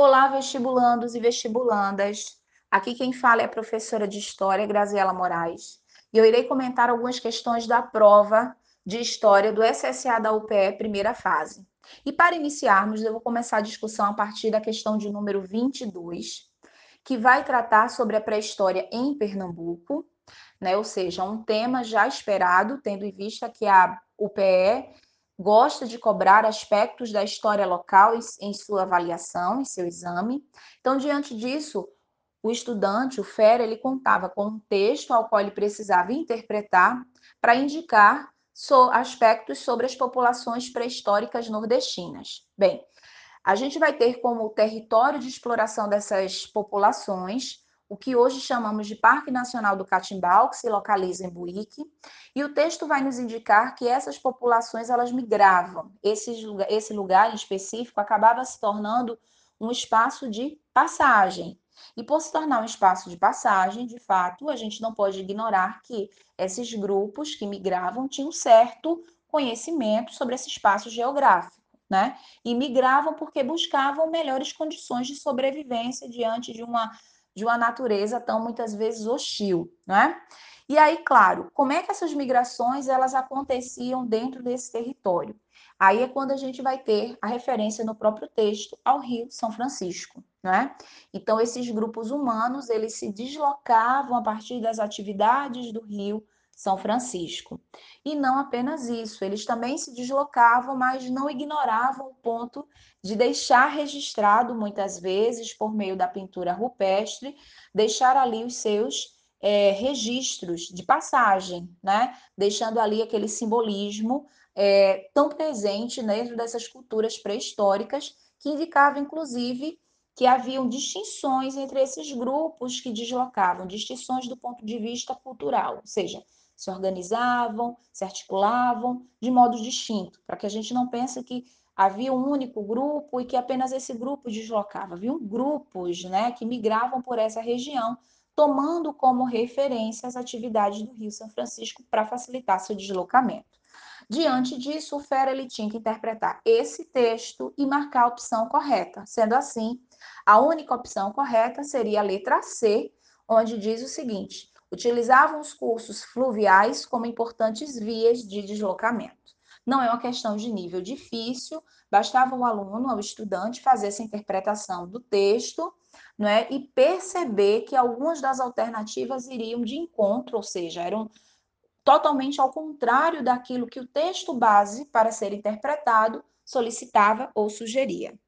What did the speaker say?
Olá, vestibulandos e vestibulandas. Aqui quem fala é a professora de História, Graziela Moraes, e eu irei comentar algumas questões da prova de História do SSA da UPE, primeira fase. E para iniciarmos, eu vou começar a discussão a partir da questão de número 22, que vai tratar sobre a pré-história em Pernambuco, né? ou seja, um tema já esperado, tendo em vista que a UPE gosta de cobrar aspectos da história local em sua avaliação, em seu exame. Então, diante disso, o estudante, o Fera, ele contava com um texto ao qual ele precisava interpretar para indicar aspectos sobre as populações pré-históricas nordestinas. Bem, a gente vai ter como território de exploração dessas populações o que hoje chamamos de Parque Nacional do Catimbau, que se localiza em Buíque, e o texto vai nos indicar que essas populações elas migravam. Esse, esse lugar em específico acabava se tornando um espaço de passagem. E por se tornar um espaço de passagem, de fato, a gente não pode ignorar que esses grupos que migravam tinham certo conhecimento sobre esse espaço geográfico. Né? E migravam porque buscavam melhores condições de sobrevivência diante de uma de uma natureza tão muitas vezes hostil, não é? E aí, claro, como é que essas migrações elas aconteciam dentro desse território? Aí é quando a gente vai ter a referência no próprio texto ao Rio São Francisco, não é? Então esses grupos humanos, eles se deslocavam a partir das atividades do Rio são Francisco. E não apenas isso, eles também se deslocavam, mas não ignoravam o ponto de deixar registrado, muitas vezes, por meio da pintura rupestre, deixar ali os seus é, registros de passagem, né? deixando ali aquele simbolismo é, tão presente dentro dessas culturas pré-históricas, que indicava, inclusive, que haviam distinções entre esses grupos que deslocavam, distinções do ponto de vista cultural, ou seja, se organizavam, se articulavam de modo distinto, para que a gente não pense que havia um único grupo e que apenas esse grupo deslocava. Haviam grupos né, que migravam por essa região, tomando como referência as atividades do Rio São Francisco para facilitar seu deslocamento. Diante disso, o Fera ele tinha que interpretar esse texto e marcar a opção correta. Sendo assim, a única opção correta seria a letra C, onde diz o seguinte: utilizavam os cursos fluviais como importantes vias de deslocamento. Não é uma questão de nível difícil, bastava o aluno, o estudante, fazer essa interpretação do texto não é? e perceber que algumas das alternativas iriam de encontro, ou seja, eram totalmente ao contrário daquilo que o texto base para ser interpretado solicitava ou sugeria.